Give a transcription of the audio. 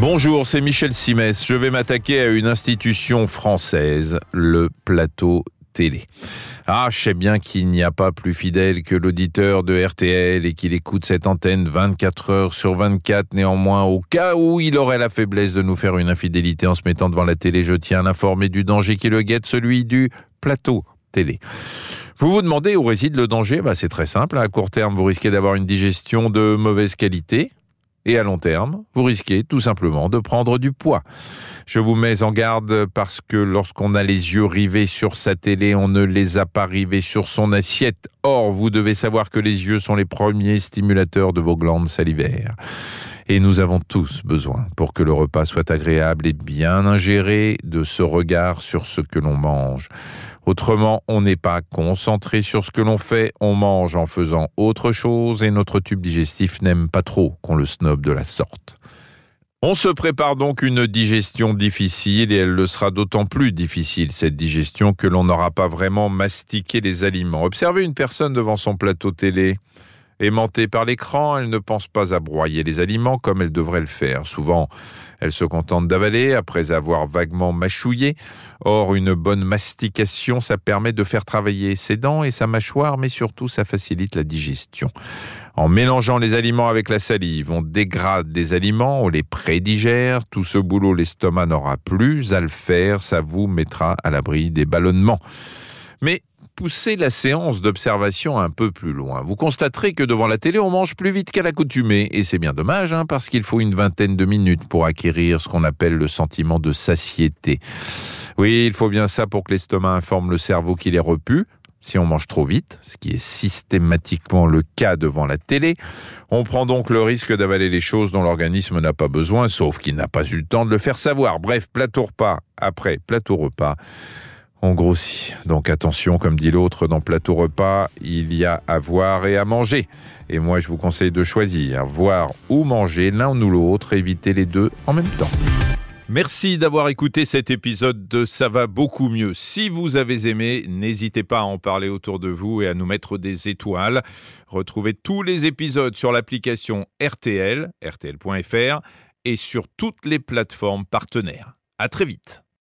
Bonjour, c'est Michel Simès. Je vais m'attaquer à une institution française, le plateau télé. Ah, je sais bien qu'il n'y a pas plus fidèle que l'auditeur de RTL et qu'il écoute cette antenne 24 heures sur 24. Néanmoins, au cas où il aurait la faiblesse de nous faire une infidélité en se mettant devant la télé, je tiens à l'informer du danger qui le guette, celui du plateau télé. Vous vous demandez où réside le danger? Bah, C'est très simple. À court terme, vous risquez d'avoir une digestion de mauvaise qualité. Et à long terme, vous risquez tout simplement de prendre du poids. Je vous mets en garde parce que lorsqu'on a les yeux rivés sur sa télé, on ne les a pas rivés sur son assiette. Or, vous devez savoir que les yeux sont les premiers stimulateurs de vos glandes salivaires. Et nous avons tous besoin, pour que le repas soit agréable et bien ingéré, de ce regard sur ce que l'on mange. Autrement, on n'est pas concentré sur ce que l'on fait, on mange en faisant autre chose et notre tube digestif n'aime pas trop qu'on le snob de la sorte. On se prépare donc une digestion difficile et elle le sera d'autant plus difficile, cette digestion, que l'on n'aura pas vraiment mastiqué les aliments. Observez une personne devant son plateau télé. Aimantée par l'écran, elle ne pense pas à broyer les aliments comme elle devrait le faire. Souvent, elle se contente d'avaler après avoir vaguement mâchouillé. Or, une bonne mastication, ça permet de faire travailler ses dents et sa mâchoire, mais surtout, ça facilite la digestion. En mélangeant les aliments avec la salive, on dégrade des aliments, on les prédigère. Tout ce boulot, l'estomac n'aura plus à le faire. Ça vous mettra à l'abri des ballonnements. Mais poussez la séance d'observation un peu plus loin. Vous constaterez que devant la télé, on mange plus vite qu'à l'accoutumée. Et c'est bien dommage, hein, parce qu'il faut une vingtaine de minutes pour acquérir ce qu'on appelle le sentiment de satiété. Oui, il faut bien ça pour que l'estomac informe le cerveau qu'il est repu. Si on mange trop vite, ce qui est systématiquement le cas devant la télé, on prend donc le risque d'avaler les choses dont l'organisme n'a pas besoin, sauf qu'il n'a pas eu le temps de le faire savoir. Bref, plateau repas après plateau repas on grossit. Donc attention, comme dit l'autre, dans plateau repas, il y a à voir et à manger. Et moi, je vous conseille de choisir, voir ou manger l'un ou l'autre, éviter les deux en même temps. Merci d'avoir écouté cet épisode de Ça va beaucoup mieux. Si vous avez aimé, n'hésitez pas à en parler autour de vous et à nous mettre des étoiles. Retrouvez tous les épisodes sur l'application RTL, rtl.fr et sur toutes les plateformes partenaires. À très vite.